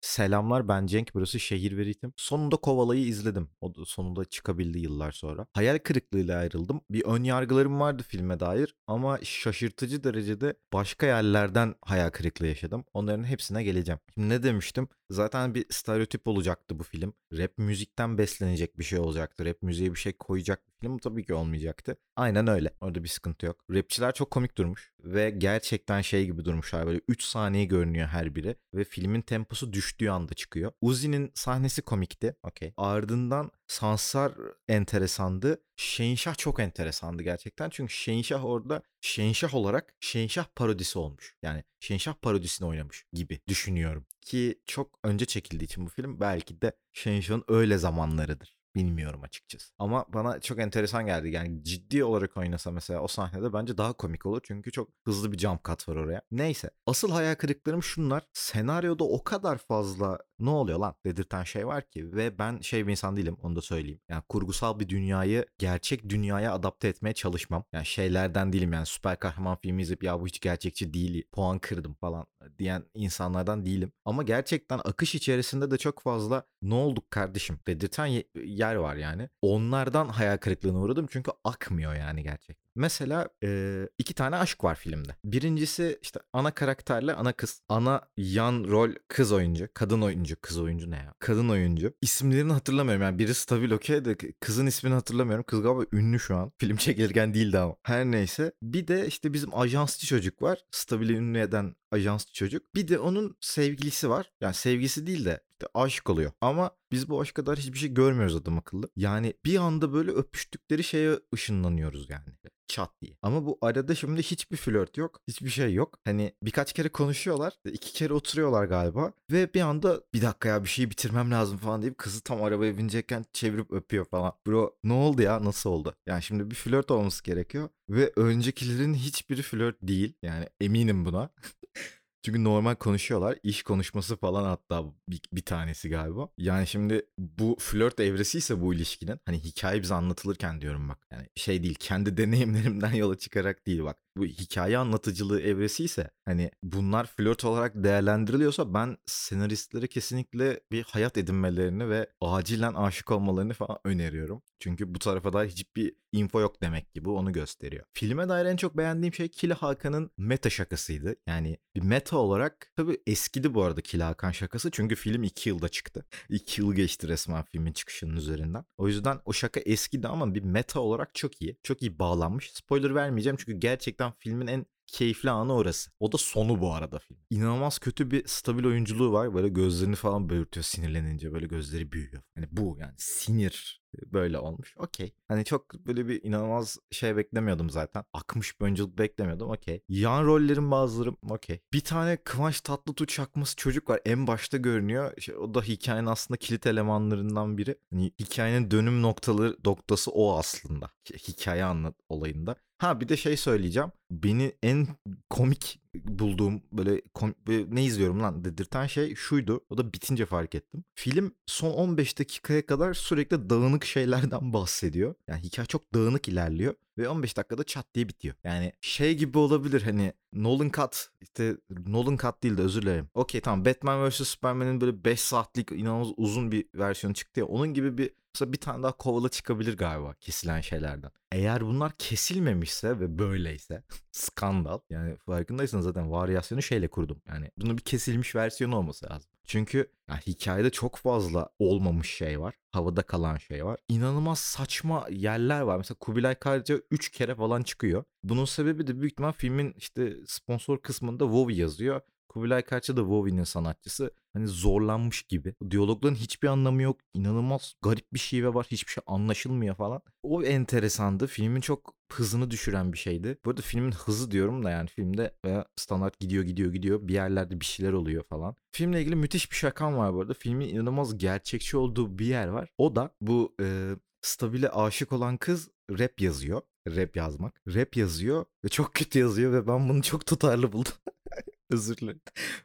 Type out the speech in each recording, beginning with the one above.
Selamlar ben Cenk burası Şehir ve. Sonunda Kovala'yı izledim. O da sonunda çıkabildi yıllar sonra. Hayal kırıklığıyla ayrıldım. Bir ön yargılarım vardı filme dair ama şaşırtıcı derecede başka yerlerden hayal kırıklığı yaşadım. Onların hepsine geleceğim. Şimdi ne demiştim? Zaten bir stereotip olacaktı bu film. Rap müzikten beslenecek bir şey olacaktı. Rap müziğe bir şey koyacak film tabii ki olmayacaktı. Aynen öyle. Orada bir sıkıntı yok. Rapçiler çok komik durmuş ve gerçekten şey gibi durmuşlar böyle 3 saniye görünüyor her biri ve filmin temposu düştüğü anda çıkıyor. Uzi'nin sahnesi komikti. Okey. Ardından Sansar enteresandı. Şehinşah çok enteresandı gerçekten. Çünkü Şehinşah orada Şehinşah olarak Şehinşah parodisi olmuş. Yani Şehinşah parodisini oynamış gibi düşünüyorum. Ki çok önce çekildiği için bu film belki de Şehinşah'ın öyle zamanlarıdır. Bilmiyorum açıkçası. Ama bana çok enteresan geldi. Yani ciddi olarak oynasa mesela o sahnede bence daha komik olur. Çünkü çok hızlı bir jump cut var oraya. Neyse. Asıl hayal kırıklarım şunlar. Senaryoda o kadar fazla ne oluyor lan dedirten şey var ki ve ben şey bir insan değilim onu da söyleyeyim. Yani kurgusal bir dünyayı gerçek dünyaya adapte etmeye çalışmam. Yani şeylerden değilim yani süper kahraman filmi izleyip ya bu hiç gerçekçi değil puan kırdım falan diyen insanlardan değilim. Ama gerçekten akış içerisinde de çok fazla ne olduk kardeşim dedirten yer var yani. Onlardan hayal kırıklığına uğradım çünkü akmıyor yani gerçekten. Mesela e, iki tane aşk var filmde. Birincisi işte ana karakterle ana kız. Ana yan rol kız oyuncu. Kadın oyuncu. Kız oyuncu ne ya? Kadın oyuncu. İsimlerini hatırlamıyorum. Yani biri stabil okey de kızın ismini hatırlamıyorum. Kız galiba ünlü şu an. Film çekilirken değildi ama. Her neyse. Bir de işte bizim ajansçı çocuk var. Stabil'i ünlü eden ajansçı çocuk. Bir de onun sevgilisi var. Yani sevgisi değil de işte aşık oluyor. Ama biz bu aşk kadar hiçbir şey görmüyoruz adam akıllı. Yani bir anda böyle öpüştükleri şeye ışınlanıyoruz yani çat diye. Ama bu arada şimdi hiçbir flört yok. Hiçbir şey yok. Hani birkaç kere konuşuyorlar. iki kere oturuyorlar galiba. Ve bir anda bir dakika ya bir şeyi bitirmem lazım falan deyip kızı tam arabaya binecekken çevirip öpüyor falan. Bro ne oldu ya nasıl oldu? Yani şimdi bir flört olması gerekiyor. Ve öncekilerin hiçbiri flört değil. Yani eminim buna. Çünkü normal konuşuyorlar. İş konuşması falan hatta bir, bir tanesi galiba. Yani şimdi bu flört evresiyse bu ilişkinin hani hikaye bize anlatılırken diyorum bak. Yani şey değil kendi deneyimlerimden yola çıkarak değil bak bu hikaye anlatıcılığı evresi ise hani bunlar flört olarak değerlendiriliyorsa ben senaristlere kesinlikle bir hayat edinmelerini ve acilen aşık olmalarını falan öneriyorum. Çünkü bu tarafa dair hiçbir info yok demek ki bu onu gösteriyor. Filme dair en çok beğendiğim şey Kila Hakan'ın meta şakasıydı. Yani bir meta olarak tabii eskidi bu arada Kila Hakan şakası çünkü film 2 yılda çıktı. 2 yıl geçti resmen filmin çıkışının üzerinden. O yüzden o şaka eskidi ama bir meta olarak çok iyi. Çok iyi bağlanmış. Spoiler vermeyeceğim çünkü gerçekten gerçekten filmin en keyifli anı orası. O da sonu bu arada film. İnanılmaz kötü bir stabil oyunculuğu var. Böyle gözlerini falan böğürtüyor sinirlenince. Böyle gözleri büyüyor. Hani bu yani sinir böyle olmuş. Okey. Hani çok böyle bir inanılmaz şey beklemiyordum zaten. Akmış bir oyunculuk beklemiyordum. Okey. Yan rollerin bazıları okey. Bir tane Kıvanç Tatlıtuğ çakması çocuk var. En başta görünüyor. İşte o da hikayenin aslında kilit elemanlarından biri. Hani hikayenin dönüm noktaları noktası o aslında. Hikaye anlat olayında. Ha bir de şey söyleyeceğim. Beni en komik bulduğum böyle, kom- ne izliyorum lan dedirten şey şuydu. O da bitince fark ettim. Film son 15 dakikaya kadar sürekli dağınık şeylerden bahsediyor. Yani hikaye çok dağınık ilerliyor ve 15 dakikada çat diye bitiyor. Yani şey gibi olabilir hani Nolan Cut işte Nolan Cut değil de özür dilerim. Okey tamam Batman vs Superman'in böyle 5 saatlik inanılmaz uzun bir versiyonu çıktı ya onun gibi bir Mesela bir tane daha kovala çıkabilir galiba kesilen şeylerden. Eğer bunlar kesilmemişse ve böyleyse skandal. Yani farkındaysanız zaten varyasyonu şeyle kurdum. Yani bunun bir kesilmiş versiyonu olması lazım. Çünkü yani hikayede çok fazla olmamış şey var. Havada kalan şey var. İnanılmaz saçma yerler var. Mesela Kubilay Karca 3 kere falan çıkıyor. Bunun sebebi de büyük ihtimal filmin işte sponsor kısmında WoW yazıyor. Kubilay Karça da WoW'nin sanatçısı. Hani zorlanmış gibi. Diyalogların hiçbir anlamı yok. İnanılmaz garip bir şive var. Hiçbir şey anlaşılmıyor falan. O enteresandı. Filmin çok hızını düşüren bir şeydi. Bu arada filmin hızı diyorum da yani filmde veya standart gidiyor gidiyor gidiyor. Bir yerlerde bir şeyler oluyor falan. Filmle ilgili müthiş bir şakam var bu arada. Filmin inanılmaz gerçekçi olduğu bir yer var. O da bu e, Stabil'e aşık olan kız rap yazıyor. Rap yazmak. Rap yazıyor ve çok kötü yazıyor ve ben bunu çok tutarlı buldum. Özür dilerim.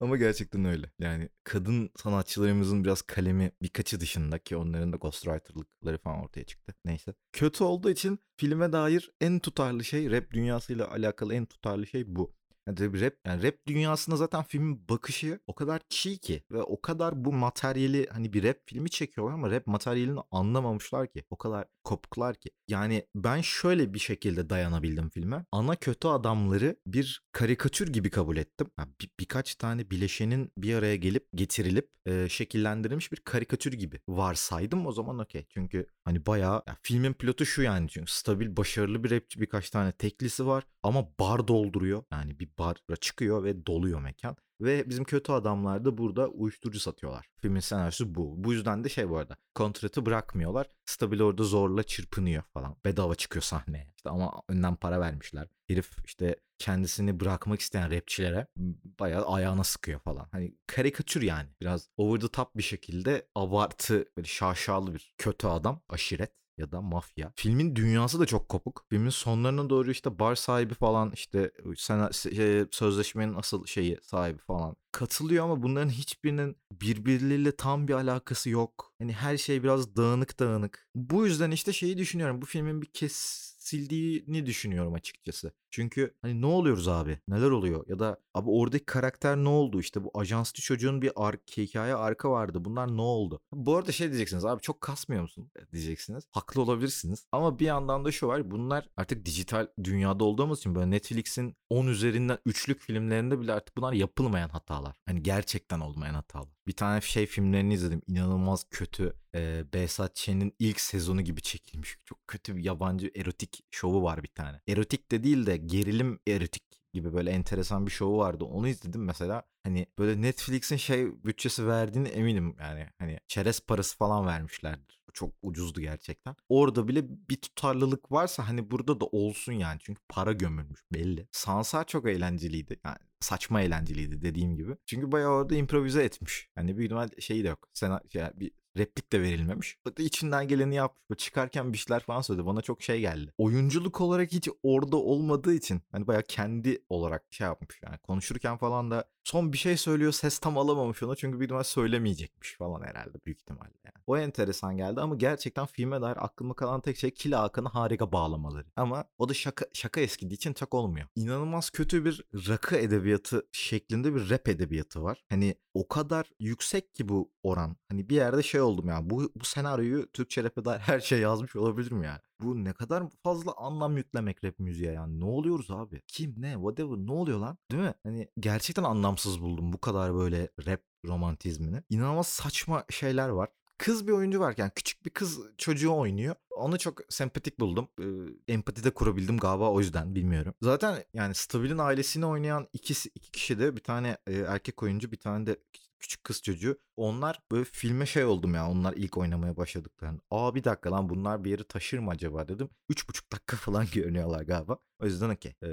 Ama gerçekten öyle. Yani kadın sanatçılarımızın biraz kalemi birkaçı dışında ki onların da ghostwriter'lıkları falan ortaya çıktı. Neyse. Kötü olduğu için filme dair en tutarlı şey rap dünyasıyla alakalı en tutarlı şey bu. Yani tabii rap, yani rap dünyasında zaten filmin bakışı o kadar çiğ ki ve o kadar bu materyali hani bir rap filmi çekiyorlar ama rap materyalini anlamamışlar ki. O kadar kopuklar ki. Yani ben şöyle bir şekilde dayanabildim filme. Ana kötü adamları bir karikatür gibi kabul ettim. Yani bir, birkaç tane bileşenin bir araya gelip getirilip e, şekillendirilmiş bir karikatür gibi varsaydım o zaman okey. Çünkü hani bayağı ya filmin pilotu şu yani çünkü stabil başarılı bir rapçi birkaç tane teklisi var ama bar dolduruyor. Yani bir bara çıkıyor ve doluyor mekan. Ve bizim kötü adamlar da burada uyuşturucu satıyorlar. Filmin senaryosu bu. Bu yüzden de şey bu arada kontratı bırakmıyorlar. Stabil orada zorla çırpınıyor falan. Bedava çıkıyor sahneye. İşte ama önden para vermişler. Herif işte kendisini bırakmak isteyen rapçilere bayağı ayağına sıkıyor falan. Hani karikatür yani. Biraz over the top bir şekilde abartı böyle şaşalı bir kötü adam. Aşiret ya da mafya. Filmin dünyası da çok kopuk. Filmin sonlarına doğru işte bar sahibi falan işte sen şey, sözleşmenin asıl şeyi sahibi falan katılıyor ama bunların hiçbirinin birbirleriyle tam bir alakası yok. Hani her şey biraz dağınık dağınık. Bu yüzden işte şeyi düşünüyorum. Bu filmin bir kesildiğini düşünüyorum açıkçası. Çünkü hani ne oluyoruz abi? Neler oluyor? Ya da abi oradaki karakter ne oldu? İşte bu ajanslı çocuğun bir ar hikaye arka vardı. Bunlar ne oldu? Bu arada şey diyeceksiniz abi çok kasmıyor musun? Diyeceksiniz. Haklı olabilirsiniz. Ama bir yandan da şu var. Bunlar artık dijital dünyada olduğumuz için böyle Netflix'in 10 üzerinden üçlük filmlerinde bile artık bunlar yapılmayan hatalar. Hani gerçekten olmayan hatalar. Bir tane şey filmlerini izledim. İnanılmaz kötü. Ee, Behzat Ç'nin ilk sezonu gibi çekilmiş. Çok kötü bir yabancı erotik şovu var bir tane. Erotik de değil de gerilim erotik gibi böyle enteresan bir şovu vardı. Onu izledim mesela. Hani böyle Netflix'in şey bütçesi verdiğini eminim yani. Hani çerez parası falan vermişlerdir. Çok ucuzdu gerçekten. Orada bile bir tutarlılık varsa hani burada da olsun yani. Çünkü para gömülmüş belli. Sansar çok eğlenceliydi. Yani saçma eğlenceliydi dediğim gibi. Çünkü bayağı orada improvize etmiş. Hani bir ihtimal şeyi de yok. Sena, şey, bir replik de verilmemiş. İçinden geleni yapmış. Çıkarken bir şeyler falan söyledi. Bana çok şey geldi. Oyunculuk olarak hiç orada olmadığı için hani bayağı kendi olarak şey yapmış. Yani konuşurken falan da son bir şey söylüyor ses tam alamamış ona çünkü bir ihtimal söylemeyecekmiş falan herhalde büyük ihtimalle yani. O enteresan geldi ama gerçekten filme dair aklıma kalan tek şey Kila Hakan'ı harika bağlamaları. Ama o da şaka, şaka eskidiği için çok olmuyor. İnanılmaz kötü bir rakı edebiyatı şeklinde bir rap edebiyatı var. Hani o kadar yüksek ki bu oran. Hani bir yerde şey oldum ya bu, bu senaryoyu Türkçe rap'e dair her şey yazmış olabilir mi yani? Bu ne kadar fazla anlam yüklemek rap müziğe yani. Ne oluyoruz abi? Kim ne whatever ne oluyor lan? Değil mi? Hani gerçekten anlamsız buldum bu kadar böyle rap romantizmini. İnanılmaz saçma şeyler var kız bir oyuncu varken küçük bir kız çocuğu oynuyor. Onu çok sempatik buldum. Ee, empati de kurabildim galiba o yüzden bilmiyorum. Zaten yani Stabil'in ailesini oynayan ikisi, iki kişi de bir tane e, erkek oyuncu bir tane de küçük kız çocuğu. Onlar böyle filme şey oldum ya onlar ilk oynamaya başladıklarında. Aa bir dakika lan bunlar bir yeri taşır mı acaba dedim. Üç buçuk dakika falan görünüyorlar galiba. O yüzden okey. Ee,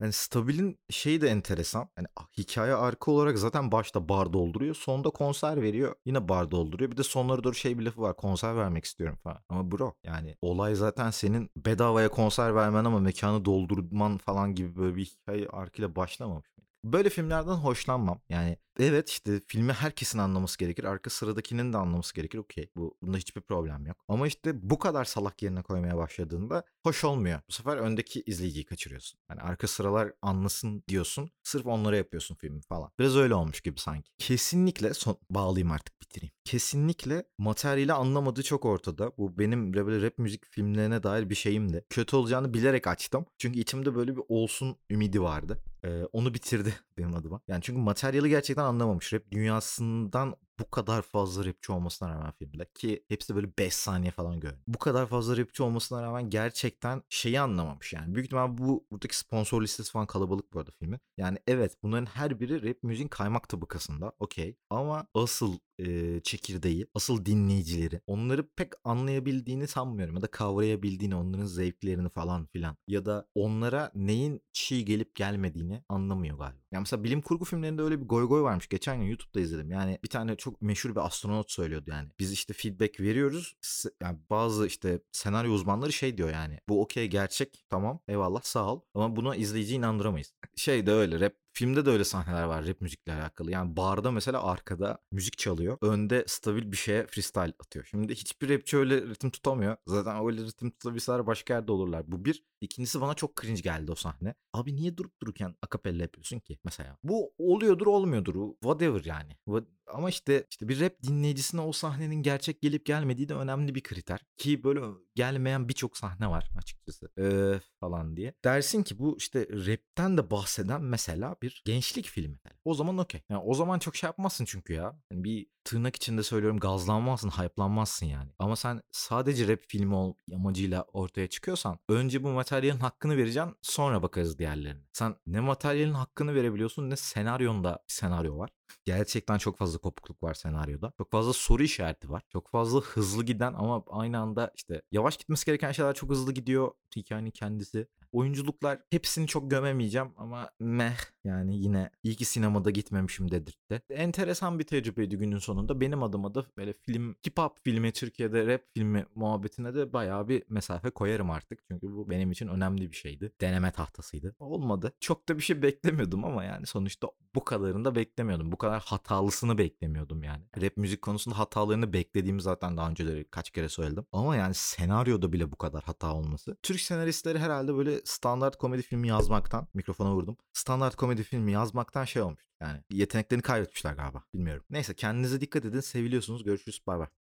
yani Stabil'in şeyi de enteresan. Yani hikaye arka olarak zaten başta bar dolduruyor. Sonda konser veriyor. Yine bar dolduruyor. Bir de sonlara doğru şey bir lafı var. Konser vermek istiyorum falan. Ama bro yani olay zaten senin bedavaya konser vermen ama mekanı doldurman falan gibi böyle bir hikaye arkayla başlamamış. Böyle filmlerden hoşlanmam. Yani evet işte filmi herkesin anlaması gerekir. Arka sıradakinin de anlaması gerekir. Okey. Bu, bunda hiçbir problem yok. Ama işte bu kadar salak yerine koymaya başladığında hoş olmuyor. Bu sefer öndeki izleyiciyi kaçırıyorsun. Yani arka sıralar anlasın diyorsun. Sırf onlara yapıyorsun filmi falan. Biraz öyle olmuş gibi sanki. Kesinlikle son bağlayayım artık bitireyim. Kesinlikle materyali anlamadığı çok ortada. Bu benim böyle rap müzik filmlerine dair bir şeyim de. Kötü olacağını bilerek açtım. Çünkü içimde böyle bir olsun ümidi vardı. Ee, onu bitirdi benim adıma. Yani çünkü materyali gerçekten anlamamış. Rap dünyasından bu kadar fazla rapçi olmasına rağmen filmde ki hepsi böyle 5 saniye falan gör. Bu kadar fazla rapçi olmasına rağmen gerçekten şeyi anlamamış yani. Büyük ihtimal bu buradaki sponsor listesi falan kalabalık bu arada filmin. Yani evet bunların her biri rap müziğin kaymak tabakasında okey. Ama asıl e, çekirdeği, asıl dinleyicileri onları pek anlayabildiğini sanmıyorum ya da kavrayabildiğini, onların zevklerini falan filan ya da onlara neyin çiğ gelip gelmediğini anlamıyor galiba. Yani mesela bilim kurgu filmlerinde öyle bir goy goy varmış. Geçen gün YouTube'da izledim. Yani bir tane çok meşhur bir astronot söylüyordu yani. Biz işte feedback veriyoruz. Yani bazı işte senaryo uzmanları şey diyor yani. Bu okey gerçek tamam eyvallah sağ ol. Ama buna izleyici inandıramayız. Şey de öyle rap Filmde de öyle sahneler var rap müzikle alakalı. Yani barda mesela arkada müzik çalıyor. Önde stabil bir şeye freestyle atıyor. Şimdi hiçbir rapçi öyle ritim tutamıyor. Zaten öyle ritim tutabilseler başka yerde olurlar. Bu bir. İkincisi bana çok cringe geldi o sahne. Abi niye durup dururken akapella yapıyorsun ki mesela? Bu oluyordur olmuyordur. Whatever yani. What- Ama işte işte bir rap dinleyicisine o sahnenin gerçek gelip gelmediği de önemli bir kriter. Ki böyle gelmeyen birçok sahne var açıkçası. Ee, falan diye. Dersin ki bu işte rapten de bahseden mesela bir gençlik filmi. O zaman okey. Yani o zaman çok şey yapmazsın çünkü ya. Yani bir tırnak içinde söylüyorum gazlanmazsın, hype'lanmazsın yani. Ama sen sadece rap filmi ol amacıyla ortaya çıkıyorsan önce bu materyalin hakkını vereceksin sonra bakarız diğerlerine. Sen ne materyalin hakkını verebiliyorsun ne senaryonda senaryo var. Gerçekten çok fazla kopukluk var senaryoda. Çok fazla soru işareti var. Çok fazla hızlı giden ama aynı anda işte yavaş gitmesi gereken şeyler çok hızlı gidiyor. Hikayenin kendisi. Oyunculuklar hepsini çok gömemeyeceğim ama meh yani yine iyi ki sinemada gitmemişim dedirtti. Enteresan bir tecrübeydi günün sonunda. Benim adıma da böyle film, hip hop filmi, Türkiye'de rap filmi muhabbetine de bayağı bir mesafe koyarım artık. Çünkü bu benim için önemli bir şeydi. Deneme tahtasıydı. Olmadı. Çok da bir şey beklemiyordum ama yani sonuçta bu kadarını da beklemiyordum. Bu kadar hatalısını beklemiyordum yani. Rap müzik konusunda hatalarını beklediğimi zaten daha önceleri kaç kere söyledim. Ama yani senaryoda bile bu kadar hata olması. Türk senaristleri herhalde böyle standart komedi filmi yazmaktan, mikrofona vurdum. Standart komedi filmi yazmaktan şey olmuş. Yani yeteneklerini kaybetmişler galiba. Bilmiyorum. Neyse kendinize dikkat edin. Seviliyorsunuz. Görüşürüz. Bay bay.